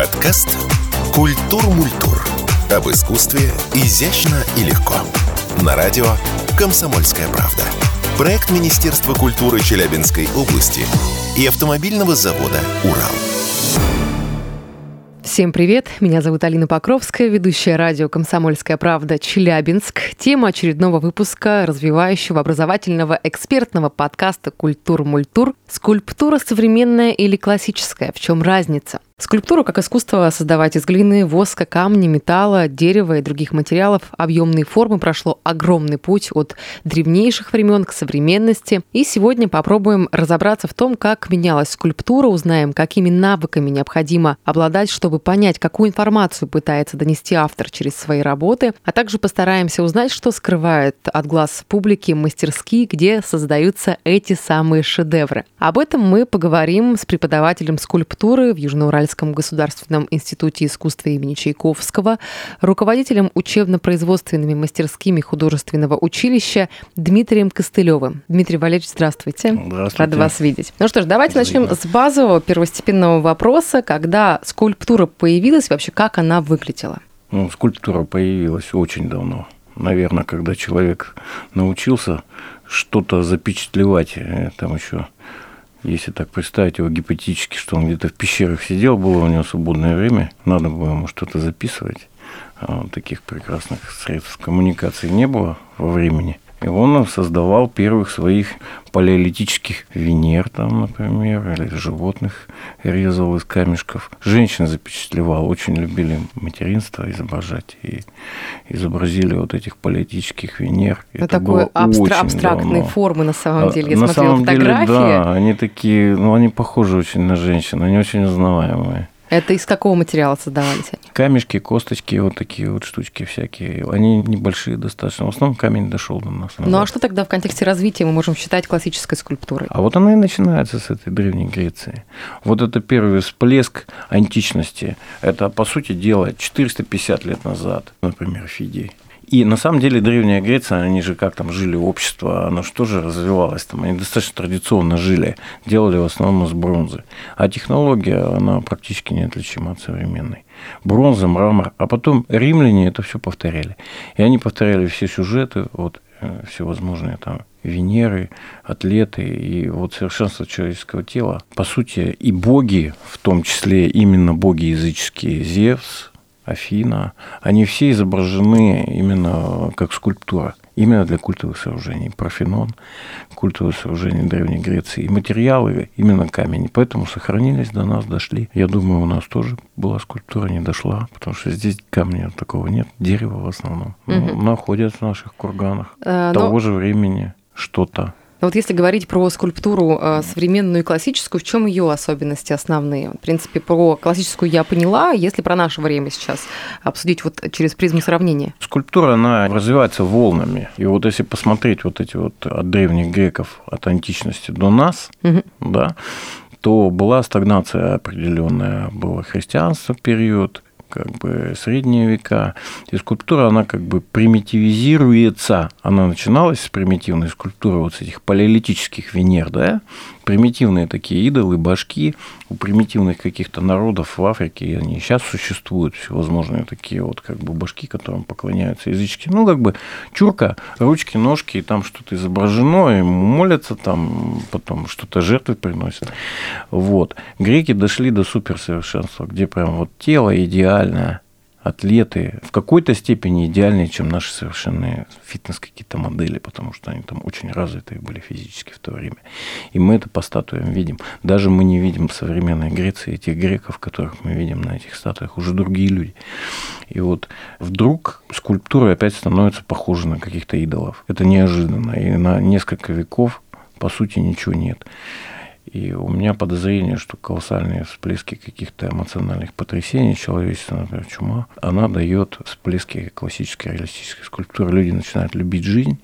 Подкаст «Культур Мультур». Об искусстве изящно и легко. На радио «Комсомольская правда». Проект Министерства культуры Челябинской области и автомобильного завода «Урал». Всем привет! Меня зовут Алина Покровская, ведущая радио «Комсомольская правда» Челябинск. Тема очередного выпуска развивающего образовательного экспертного подкаста «Культур-мультур» «Скульптура современная или классическая? В чем разница?» Скульптуру как искусство создавать из глины, воска, камня, металла, дерева и других материалов объемные формы прошло огромный путь от древнейших времен к современности. И сегодня попробуем разобраться в том, как менялась скульптура, узнаем, какими навыками необходимо обладать, чтобы понять, какую информацию пытается донести автор через свои работы, а также постараемся узнать, что скрывает от глаз публики мастерские, где создаются эти самые шедевры. Об этом мы поговорим с преподавателем скульптуры в Южноуральском Уральском государственном институте искусства имени Чайковского, руководителем учебно-производственными мастерскими художественного училища Дмитрием Костылевым. Дмитрий Валерьевич, здравствуйте. Здравствуйте. Рада вас видеть. Ну что ж, давайте начнем с базового первостепенного вопроса, когда скульптура появилась, вообще как она выглядела? Ну, скульптура появилась очень давно. Наверное, когда человек научился что-то запечатлевать, э, там еще если так представить его гипотетически, что он где-то в пещерах сидел, было у него свободное время, надо было ему что-то записывать. А таких прекрасных средств коммуникации не было во времени – и он создавал первых своих палеолитических Венер, там, например, или животных резал из камешков. Женщин запечатлевал, очень любили материнство изображать. И изобразили вот этих палеолитических Венер. Ну, Это такой абстра- абстрактные давно. формы, на самом а, деле. Я на смотрела самом фотографии. деле, да, они такие, ну, они похожи очень на женщин, они очень узнаваемые. Это из какого материала создавались они? Камешки, косточки, вот такие вот штучки всякие. Они небольшие достаточно. В основном камень дошел до нас. Ну а что тогда в контексте развития мы можем считать классической скульптурой? А вот она и начинается с этой Древней Греции. Вот это первый всплеск античности. Это, по сути дела, 450 лет назад, например, Фидий. И на самом деле Древняя Греция, они же как там жили, общество, оно что же развивалось там, они достаточно традиционно жили, делали в основном из бронзы. А технология, она практически неотличима от современной. Бронза, мрамор, а потом римляне это все повторяли. И они повторяли все сюжеты, вот э, всевозможные там Венеры, атлеты и вот совершенство человеческого тела. По сути, и боги, в том числе именно боги языческие, Зевс, Афина, они все изображены именно как скульптура, именно для культовых сооружений. Парфенон, культовые сооружения Древней Греции. И материалы именно камень. Поэтому сохранились, до нас дошли. Я думаю, у нас тоже была скульптура, не дошла, потому что здесь камня такого нет, дерева в основном. Угу. Ну, находят в наших курганах а, того но... же времени что-то. Но вот если говорить про скульптуру э, современную и классическую, в чем ее особенности основные? В принципе, про классическую я поняла, если про наше время сейчас обсудить вот через призму сравнения. Скульптура, она развивается волнами. И вот если посмотреть вот эти вот от древних греков, от античности до нас, угу. да, то была стагнация определенная, было христианство период, как бы средние века. И скульптура, она как бы примитивизируется. Она начиналась с примитивной скульптуры, вот с этих палеолитических Венер, да, примитивные такие идолы, башки у примитивных каких-то народов в Африке, они сейчас существуют всевозможные такие вот как бы башки, которым поклоняются язычки. Ну, как бы чурка, ручки, ножки, и там что-то изображено, ему молятся, там потом что-то жертвы приносят. Вот. Греки дошли до суперсовершенства, где прям вот тело идеальное, атлеты в какой-то степени идеальнее, чем наши совершенные фитнес какие-то модели, потому что они там очень развитые были физически в то время. И мы это по статуям видим. Даже мы не видим в современной Греции этих греков, которых мы видим на этих статуях, уже другие люди. И вот вдруг скульптура опять становится похожа на каких-то идолов. Это неожиданно. И на несколько веков, по сути, ничего нет. И у меня подозрение, что колоссальные всплески каких-то эмоциональных потрясений, человечества, например, чума, она дает всплески классической реалистической скульптуры. Люди начинают любить жизнь.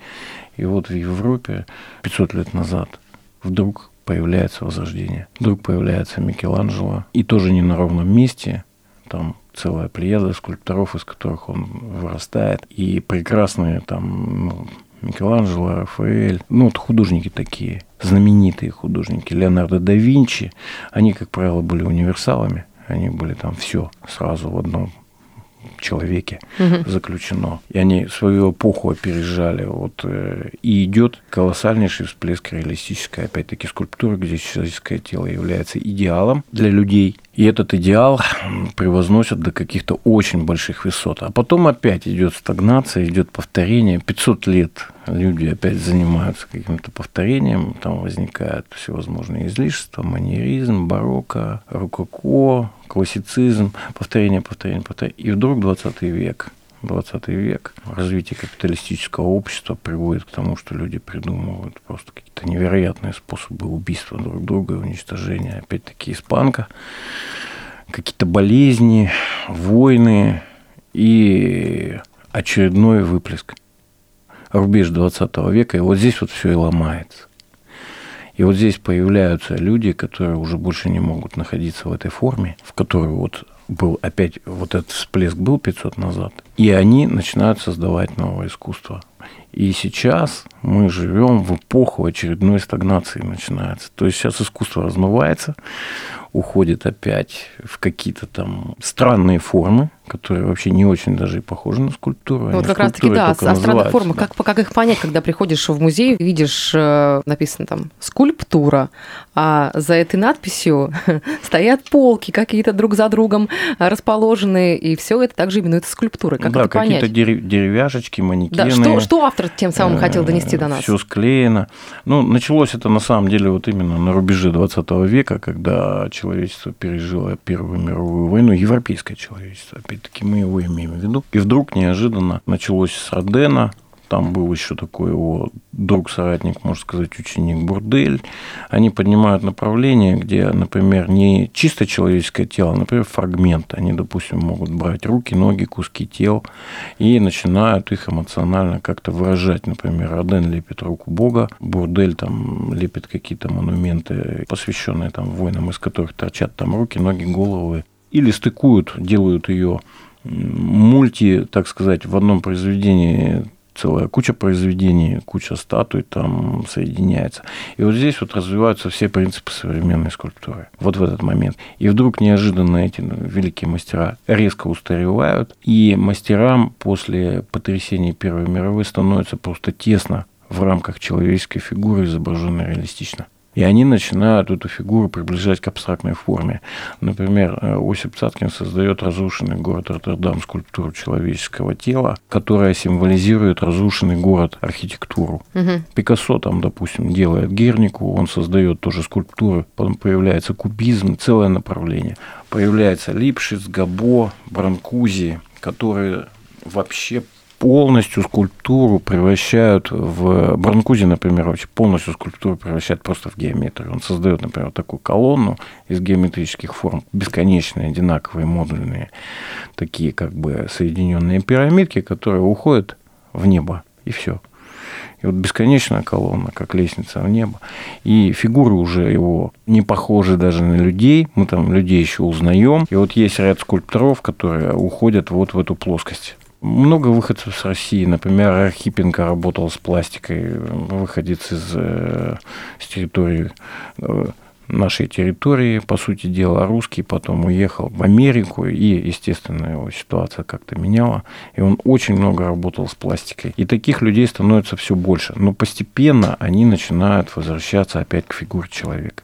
И вот в Европе 500 лет назад вдруг появляется возрождение. Вдруг появляется Микеланджело. И тоже не на ровном месте. Там целая плеяда скульпторов, из которых он вырастает. И прекрасные там ну, Микеланджело, Рафаэль, ну вот художники такие, знаменитые художники, Леонардо да Винчи, они, как правило, были универсалами, они были там все сразу в одном человеке угу. заключено. И они свою эпоху опережали. Вот, э, и идет колоссальнейший всплеск реалистической, опять-таки, скульптуры, где человеческое тело является идеалом для людей. И этот идеал превозносят до каких-то очень больших высот. А потом опять идет стагнация, идет повторение. 500 лет люди опять занимаются каким-то повторением, там возникают всевозможные излишества, манеризм, барокко, рококо, классицизм, повторение, повторение, повторение. И вдруг 20 век, 20 век, развитие капиталистического общества приводит к тому, что люди придумывают просто какие-то невероятные способы убийства друг друга и уничтожения. Опять-таки испанка, какие-то болезни, войны и очередной выплеск. Рубеж 20 века, и вот здесь вот все и ломается. И вот здесь появляются люди, которые уже больше не могут находиться в этой форме, в которой вот был опять вот этот всплеск был 500 назад, и они начинают создавать новое искусство. И сейчас мы живем в эпоху очередной стагнации начинается. То есть сейчас искусство размывается, уходит опять в какие-то там странные формы, которые вообще не очень даже и похожи на скульптуру. Вот как раз-таки, да, а странные формы. Да. Как, как их понять, когда приходишь в музей, видишь, э, написано там «скульптура», а за этой надписью стоят полки какие-то друг за другом расположенные, и все это также именуется скульптурой. Как да, это понять? какие-то деревяшечки, манекены. Да, что, что автор тем самым хотел э, донести до нас? Все склеено. Ну, началось это на самом деле вот именно на рубеже 20 века, когда человечество пережило Первую мировую войну, европейское человечество, опять-таки мы его имеем в виду. И вдруг неожиданно началось с Родена, там был еще такой его друг-соратник, можно сказать, ученик Бурдель. Они поднимают направление, где, например, не чисто человеческое тело, а, например, фрагмент. Они, допустим, могут брать руки, ноги, куски тел и начинают их эмоционально как-то выражать. Например, Роден лепит руку Бога, Бурдель там лепит какие-то монументы, посвященные там воинам, из которых торчат там руки, ноги, головы. Или стыкуют, делают ее мульти, так сказать, в одном произведении целая куча произведений, куча статуй там соединяется. И вот здесь вот развиваются все принципы современной скульптуры. Вот в этот момент. И вдруг неожиданно эти великие мастера резко устаревают, и мастерам после потрясений Первой мировой становится просто тесно в рамках человеческой фигуры, изображенной реалистично. И они начинают эту фигуру приближать к абстрактной форме. Например, э, Осип Цаткин создает разрушенный город Роттердам скульптуру человеческого тела, которая символизирует разрушенный город архитектуру. Угу. Пикассо там, допустим, делает Гернику, он создает тоже скульптуры, потом появляется кубизм, целое направление. Появляется Липшиц, Габо, Бранкузи, которые вообще полностью скульптуру превращают в... Бранкузи, например, вообще полностью скульптуру превращает просто в геометрию. Он создает, например, такую колонну из геометрических форм, бесконечные, одинаковые, модульные, такие как бы соединенные пирамидки, которые уходят в небо, и все. И вот бесконечная колонна, как лестница в небо. И фигуры уже его не похожи даже на людей. Мы там людей еще узнаем. И вот есть ряд скульпторов, которые уходят вот в эту плоскость. Много выходцев с России. Например, Архипенко работал с пластикой, выходец из э, с территории э, нашей территории, по сути дела, русский, потом уехал в Америку, и, естественно, его ситуация как-то меняла, и он очень много работал с пластикой. И таких людей становится все больше, но постепенно они начинают возвращаться опять к фигуре человека.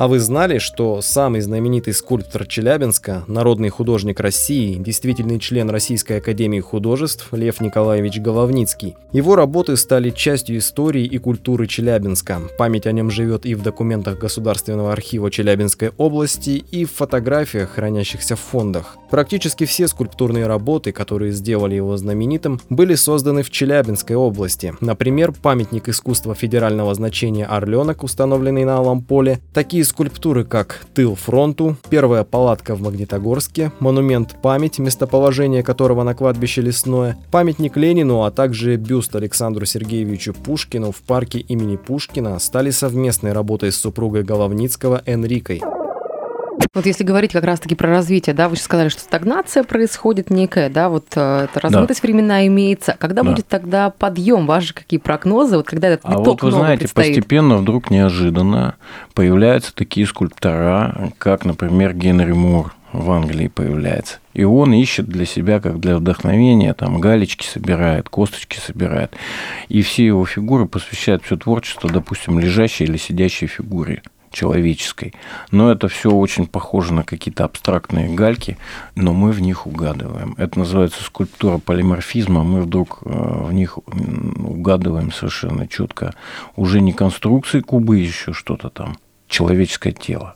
А вы знали, что самый знаменитый скульптор Челябинска, народный художник России, действительный член Российской Академии Художеств Лев Николаевич Головницкий? Его работы стали частью истории и культуры Челябинска. Память о нем живет и в документах Государственного архива Челябинской области, и в фотографиях, хранящихся в фондах. Практически все скульптурные работы, которые сделали его знаменитым, были созданы в Челябинской области. Например, памятник искусства федерального значения «Орленок», установленный на Алом поле, такие скульптуры, как «Тыл фронту», «Первая палатка в Магнитогорске», монумент «Память», местоположение которого на кладбище Лесное, памятник Ленину, а также бюст Александру Сергеевичу Пушкину в парке имени Пушкина стали совместной работой с супругой Головницкого Энрикой. Вот если говорить как раз-таки про развитие, да, вы же сказали, что стагнация происходит некая, да, вот э, эта размытость да. времена имеется. Когда да. будет тогда подъем? Ваши какие прогнозы? Вот когда этот А вот вы знаете, предстоит? постепенно вдруг неожиданно появляются такие скульптора, как, например, Генри Мур в Англии появляется. И он ищет для себя, как для вдохновения, там галечки собирает, косточки собирает. И все его фигуры посвящают все творчество, допустим, лежащей или сидящей фигуре человеческой. Но это все очень похоже на какие-то абстрактные гальки, но мы в них угадываем. Это называется скульптура полиморфизма. Мы вдруг э, в них угадываем совершенно четко уже не конструкции кубы, еще что-то там, человеческое тело.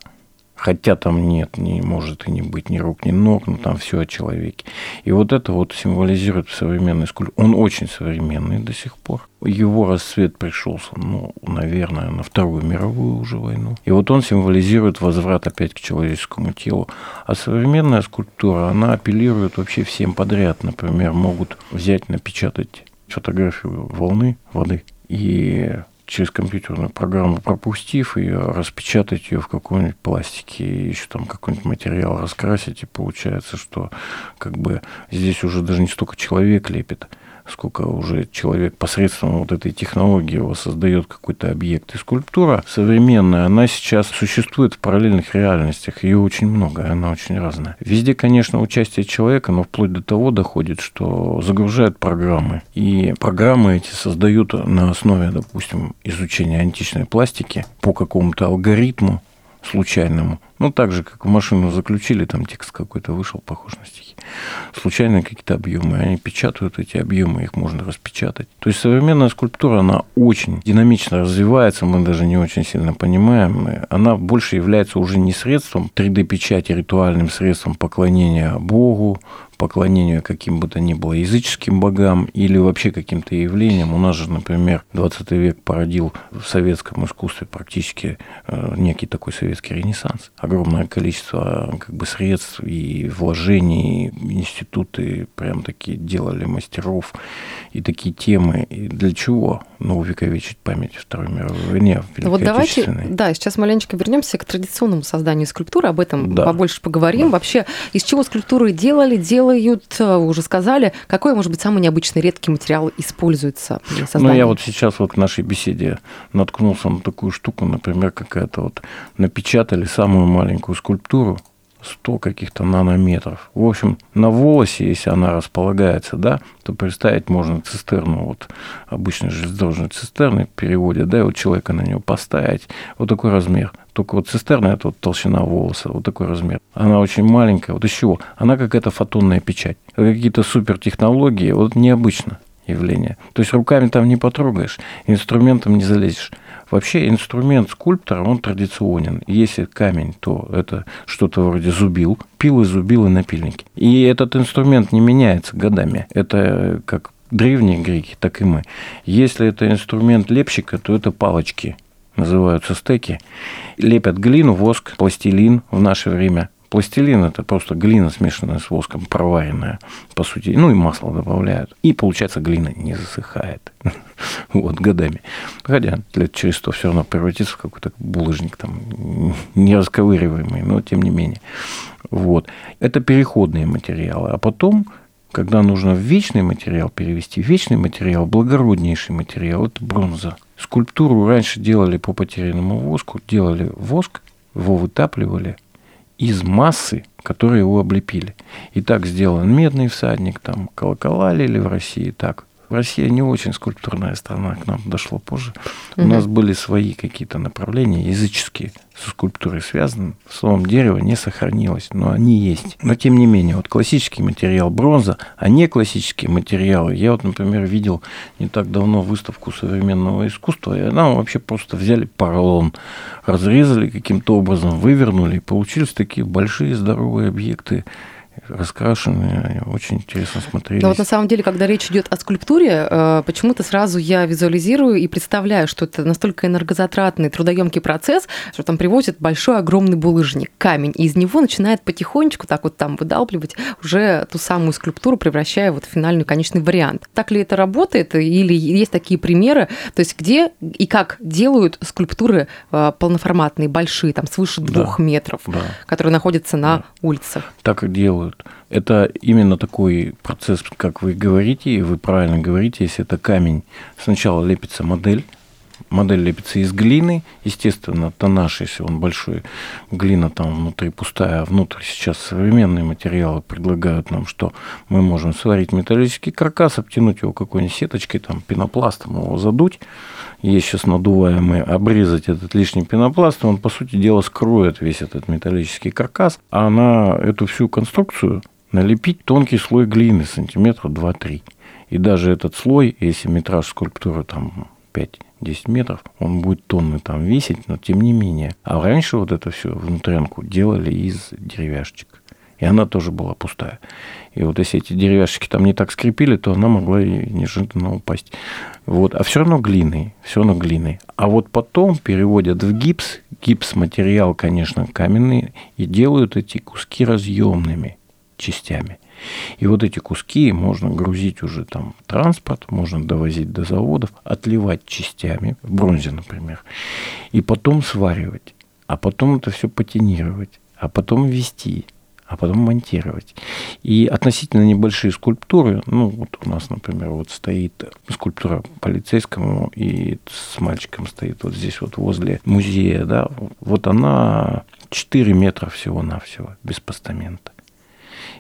Хотя там нет, не может и не быть ни рук, ни ног, но там все о человеке. И вот это вот символизирует современный скульптур. Он очень современный до сих пор. Его расцвет пришелся, ну, наверное, на Вторую мировую уже войну. И вот он символизирует возврат опять к человеческому телу. А современная скульптура, она апеллирует вообще всем подряд. Например, могут взять, напечатать фотографию волны, воды и через компьютерную программу пропустив ее, распечатать ее в каком-нибудь пластике, и еще там какой-нибудь материал раскрасить, и получается, что как бы здесь уже даже не столько человек лепит, сколько уже человек посредством вот этой технологии его создает какой-то объект. И скульптура современная, она сейчас существует в параллельных реальностях. Ее очень много, она очень разная. Везде, конечно, участие человека, но вплоть до того доходит, что загружают программы. И программы эти создают на основе, допустим, изучения античной пластики по какому-то алгоритму, случайному. Ну, так же, как в машину заключили, там текст какой-то вышел, похож на стихи. Случайно какие-то объемы. Они печатают эти объемы, их можно распечатать. То есть современная скульптура, она очень динамично развивается, мы даже не очень сильно понимаем. Она больше является уже не средством 3D-печати, ритуальным средством поклонения Богу, поклонению каким бы то ни было языческим богам или вообще каким-то явлениям. У нас же, например, 20 век породил в советском искусстве практически э, некий такой советский ренессанс. Огромное количество э, как бы, средств и вложений, институты прям такие делали мастеров и такие темы. И для чего? Ну, увековечить память Второй мировой войне. Вот давайте, да, сейчас маленечко вернемся к традиционному созданию скульптуры, об этом да. побольше поговорим. Да. Вообще, из чего скульптуры делали, делали делают, э, вы уже сказали. Какой, может быть, самый необычный редкий материал используется для создания? Ну, я вот сейчас вот в нашей беседе наткнулся на такую штуку, например, какая-то вот напечатали самую маленькую скульптуру, 100 каких-то нанометров. В общем, на волосе, если она располагается, да, то представить можно цистерну, вот обычной железнодорожной цистерны переводят, да, и вот человека на нее поставить, вот такой размер. Только вот цистерна это вот толщина волоса, вот такой размер. Она очень маленькая. Вот из чего? Она какая-то фотонная печать. Какие-то супертехнологии, вот необычно явление. То есть руками там не потрогаешь, инструментом не залезешь. Вообще инструмент скульптора, он традиционен. Если камень, то это что-то вроде зубил, пилы, зубилы, напильники. И этот инструмент не меняется годами. Это как древние греки, так и мы. Если это инструмент лепщика, то это палочки, называются стеки. Лепят глину, воск, пластилин в наше время. Пластилин – это просто глина, смешанная с воском, проваренная, по сути. Ну, и масло добавляют. И, получается, глина не засыхает. вот, годами. Хотя лет через сто все равно превратится в какой-то булыжник, там, нерасковыриваемый, но тем не менее. Вот. Это переходные материалы. А потом когда нужно в вечный материал перевести, вечный материал, благороднейший материал, это бронза. Скульптуру раньше делали по потерянному воску, делали воск, его вытапливали, из массы, которые его облепили. И так сделан медный всадник, там колокола лили в России, так Россия не очень скульптурная страна, к нам дошло позже. Угу. У нас были свои какие-то направления языческие, со скульптурой связаны. Словом, дерево не сохранилось, но они есть. Но тем не менее, вот классический материал бронза, а не классические материалы. Я вот, например, видел не так давно выставку современного искусства, и нам вообще просто взяли поролон, разрезали каким-то образом, вывернули, и получились такие большие здоровые объекты раскрашенные, очень интересно смотрелись. Но вот на самом деле, когда речь идет о скульптуре, э, почему-то сразу я визуализирую и представляю, что это настолько энергозатратный, трудоемкий процесс, что там привозят большой огромный булыжник, камень, и из него начинает потихонечку так вот там выдалбливать уже ту самую скульптуру, превращая вот в финальный конечный вариант. Так ли это работает? Или есть такие примеры, то есть где и как делают скульптуры э, полноформатные, большие, там свыше двух да, метров, да. которые находятся на да. улицах? Так и делают. Это именно такой процесс, как вы говорите, и вы правильно говорите, если это камень. Сначала лепится модель, модель лепится из глины, естественно, тоннаж, если он большой, глина там внутри пустая, а внутрь сейчас современные материалы предлагают нам, что мы можем сварить металлический каркас, обтянуть его какой-нибудь сеточкой, там, пенопластом его задуть, есть сейчас надуваемый, обрезать этот лишний пенопласт, он, по сути дела, скроет весь этот металлический каркас, а на эту всю конструкцию налепить тонкий слой глины, сантиметра 2-3. И даже этот слой, если метраж скульптуры там 5 10 метров, он будет тонны там весить, но тем не менее. А раньше вот это все внутрянку делали из деревяшечек. И она тоже была пустая. И вот если эти деревяшки там не так скрепили, то она могла и неожиданно упасть. Вот. А все равно глиной, все равно глиной. А вот потом переводят в гипс, гипс материал, конечно, каменный, и делают эти куски разъемными частями. И вот эти куски можно грузить уже там в транспорт, можно довозить до заводов, отливать частями, в бронзе, например, и потом сваривать, а потом это все патинировать, а потом вести, а потом монтировать. И относительно небольшие скульптуры, ну вот у нас, например, вот стоит скульптура полицейскому, и с мальчиком стоит вот здесь вот возле музея, да, вот она 4 метра всего-навсего, без постамента.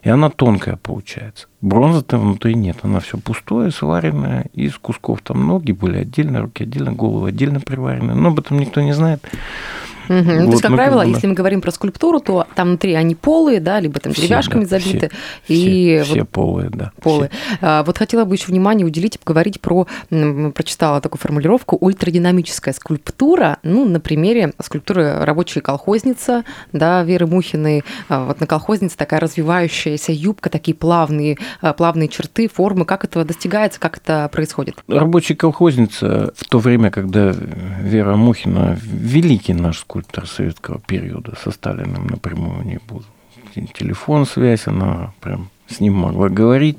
И она тонкая получается. Бронза-то внутри нет, она все пустое, сваренное, из кусков там ноги были отдельно, руки отдельно, головы отдельно приваренные. Но об этом никто не знает. Угу. Вот, то есть, как ну, правило, да. если мы говорим про скульптуру, то там внутри они полые, да, либо там деревяшками да, забиты. Все, и все, вот все полые, да. Полые. Все. А, вот хотела бы еще внимание уделить, поговорить про, прочитала такую формулировку, ультрадинамическая скульптура, ну, на примере скульптуры рабочей колхозница, да, Веры Мухиной. А, вот на колхознице такая развивающаяся юбка, такие плавные, а, плавные черты, формы. Как это достигается, как это происходит? Рабочая колхозница в то время, когда Вера Мухина, великий наш скульптор, скульптор советского периода со Сталиным напрямую не был. Телефон, связь, она прям с ним могла говорить.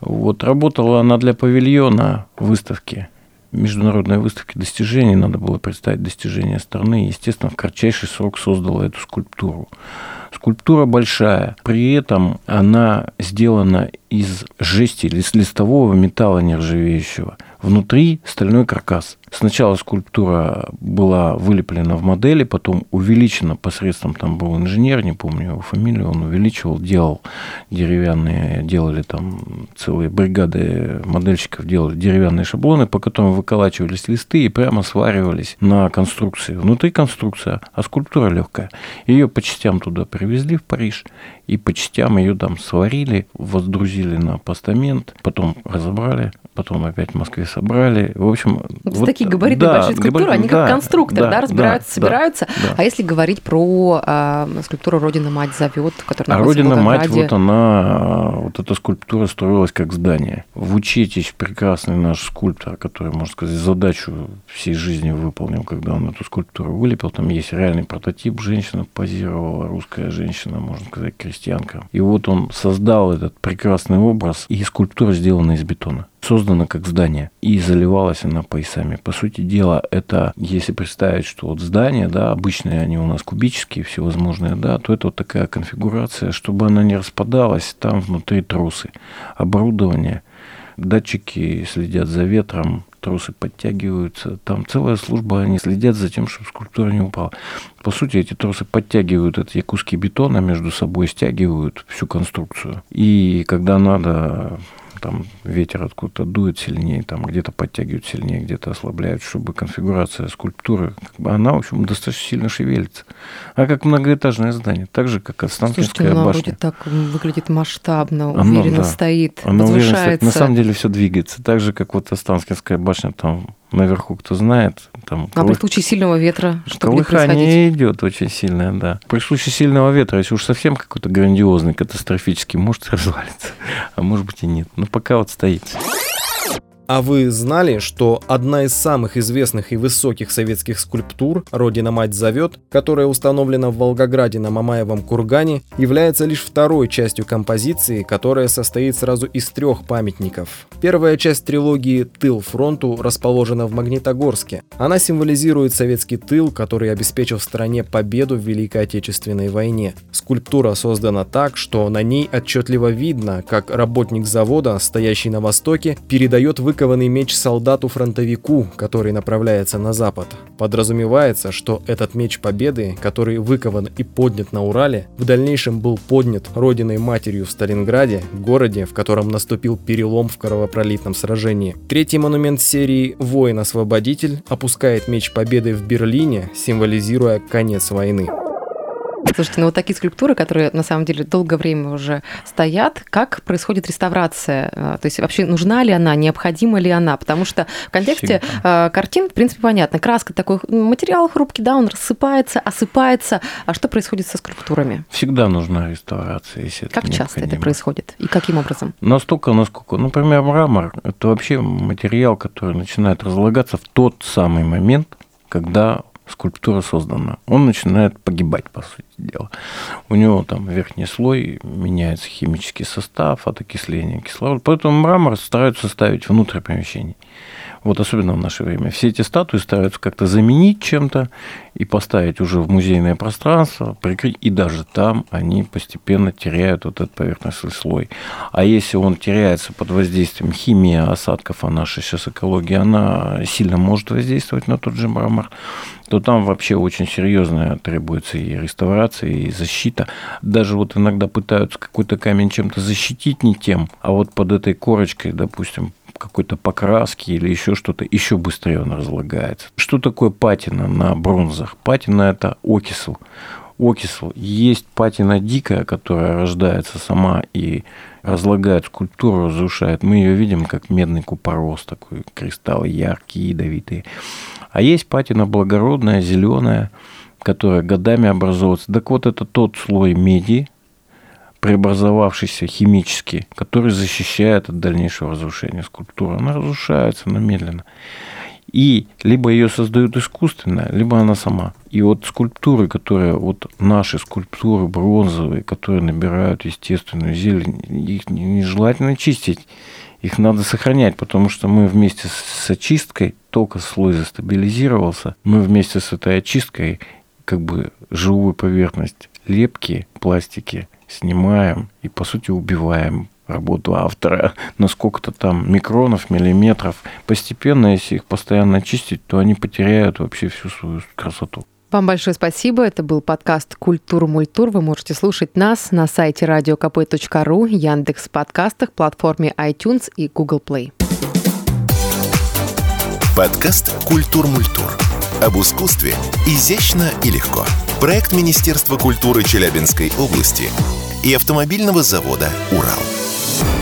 Вот работала она для павильона выставки международной выставки достижений, надо было представить достижения страны. Естественно, в кратчайший срок создала эту скульптуру. Скульптура большая, при этом она сделана из жести, из листового металла нержавеющего. Внутри стальной каркас. Сначала скульптура была вылеплена в модели, потом увеличена посредством, там был инженер, не помню его фамилию, он увеличивал, делал деревянные, делали там целые бригады модельщиков, делали деревянные шаблоны, по которым выколачивались листы и прямо сваривались на конструкции. Внутри конструкция, а скульптура легкая. Ее по частям туда привезли в Париж, и по частям ее там сварили, воздрузили на постамент, потом разобрали, потом опять в Москве собрали. В общем, вот, такие габариты да, большие скульптуры, габарит, они как да, конструктор, да, да разбираются, да, собираются. Да, а если говорить про а, скульптуру Родина мать зовет, которая А Родина мать, вот она, вот эта скульптура строилась как здание. Вучитесь, прекрасный наш скульптор, который, можно сказать, задачу всей жизни выполнил, когда он эту скульптуру вылепил. Там есть реальный прототип, женщина позировала, русская женщина, можно сказать, крестьянка крестьянка. И вот он создал этот прекрасный образ, и скульптура сделана из бетона создана как здание, и заливалась она поясами. По сути дела, это, если представить, что вот здания, да, обычные они у нас кубические, всевозможные, да, то это вот такая конфигурация, чтобы она не распадалась, там внутри трусы, оборудование, датчики следят за ветром, трусы подтягиваются. Там целая служба, они следят за тем, чтобы скульптура не упала. По сути, эти тросы подтягивают эти куски бетона между собой, стягивают всю конструкцию. И когда надо там ветер откуда-то дует сильнее, там где-то подтягивают сильнее, где-то ослабляют, чтобы конфигурация скульптуры, как бы она, в общем, достаточно сильно шевелится. А как многоэтажное здание, так же, как Останкинская Слушайте, башня. так выглядит масштабно, уверенно оно, да, стоит, оно возвышается. На самом деле все двигается. Так же, как вот Останкинская башня там наверху, кто знает. Там, а колых... при случае сильного ветра что Колыхание идет очень сильное, да. При случае сильного ветра, если уж совсем какой-то грандиозный, катастрофический, может развалиться, а может быть и нет. Но пока вот стоит. А вы знали, что одна из самых известных и высоких советских скульптур «Родина мать зовет», которая установлена в Волгограде на Мамаевом кургане, является лишь второй частью композиции, которая состоит сразу из трех памятников. Первая часть трилогии «Тыл фронту» расположена в Магнитогорске. Она символизирует советский тыл, который обеспечил стране победу в Великой Отечественной войне. Скульптура создана так, что на ней отчетливо видно, как работник завода, стоящий на востоке, передает выкройку выкованный меч солдату-фронтовику, который направляется на запад. Подразумевается, что этот меч победы, который выкован и поднят на Урале, в дальнейшем был поднят родиной матерью в Сталинграде, городе, в котором наступил перелом в кровопролитном сражении. Третий монумент серии «Воин-освободитель» опускает меч победы в Берлине, символизируя конец войны. Слушайте, ну вот такие скульптуры, которые на самом деле долгое время уже стоят, как происходит реставрация? А, то есть вообще нужна ли она, необходима ли она? Потому что в контексте Всегда. картин, в принципе, понятно. Краска такой материал хрупкий, да, он рассыпается, осыпается. А что происходит со скульптурами? Всегда нужна реставрация, если Как это часто это происходит и каким образом? Настолько, насколько, например, мрамор – это вообще материал, который начинает разлагаться в тот самый момент, когда скульптура создана, он начинает погибать, по сути дела. У него там верхний слой, меняется химический состав от окисления кислорода, поэтому мрамор стараются ставить внутрь помещений вот особенно в наше время, все эти статуи стараются как-то заменить чем-то и поставить уже в музейное пространство, прикрыть, и даже там они постепенно теряют вот этот поверхностный слой. А если он теряется под воздействием химии осадков, а наша сейчас экология, она сильно может воздействовать на тот же мрамор, то там вообще очень серьезная требуется и реставрация, и защита. Даже вот иногда пытаются какой-то камень чем-то защитить не тем, а вот под этой корочкой, допустим, какой-то покраски или еще что-то, еще быстрее он разлагается. Что такое патина на бронзах? Патина – это окисл. Окисл. Есть патина дикая, которая рождается сама и разлагает скульптуру, разрушает. Мы ее видим как медный купорос, такой кристалл яркий, ядовитый. А есть патина благородная, зеленая, которая годами образовывается. Так вот, это тот слой меди, преобразовавшийся химически, который защищает от дальнейшего разрушения скульптуры. Она разрушается, но медленно. И либо ее создают искусственно, либо она сама. И вот скульптуры, которые, вот наши скульптуры бронзовые, которые набирают естественную зелень, их нежелательно чистить. Их надо сохранять, потому что мы вместе с очисткой, только слой застабилизировался, мы вместе с этой очисткой как бы живую поверхность лепки, пластики снимаем и, по сути, убиваем работу автора на сколько-то там микронов, миллиметров. Постепенно, если их постоянно чистить, то они потеряют вообще всю свою красоту. Вам большое спасибо. Это был подкаст «Культура Мультур». Вы можете слушать нас на сайте radiokp.ru, Яндекс подкастах, платформе iTunes и Google Play. Подкаст «Культур Мультур». Об искусстве изящно и легко. Проект Министерства культуры Челябинской области и автомобильного завода «Урал».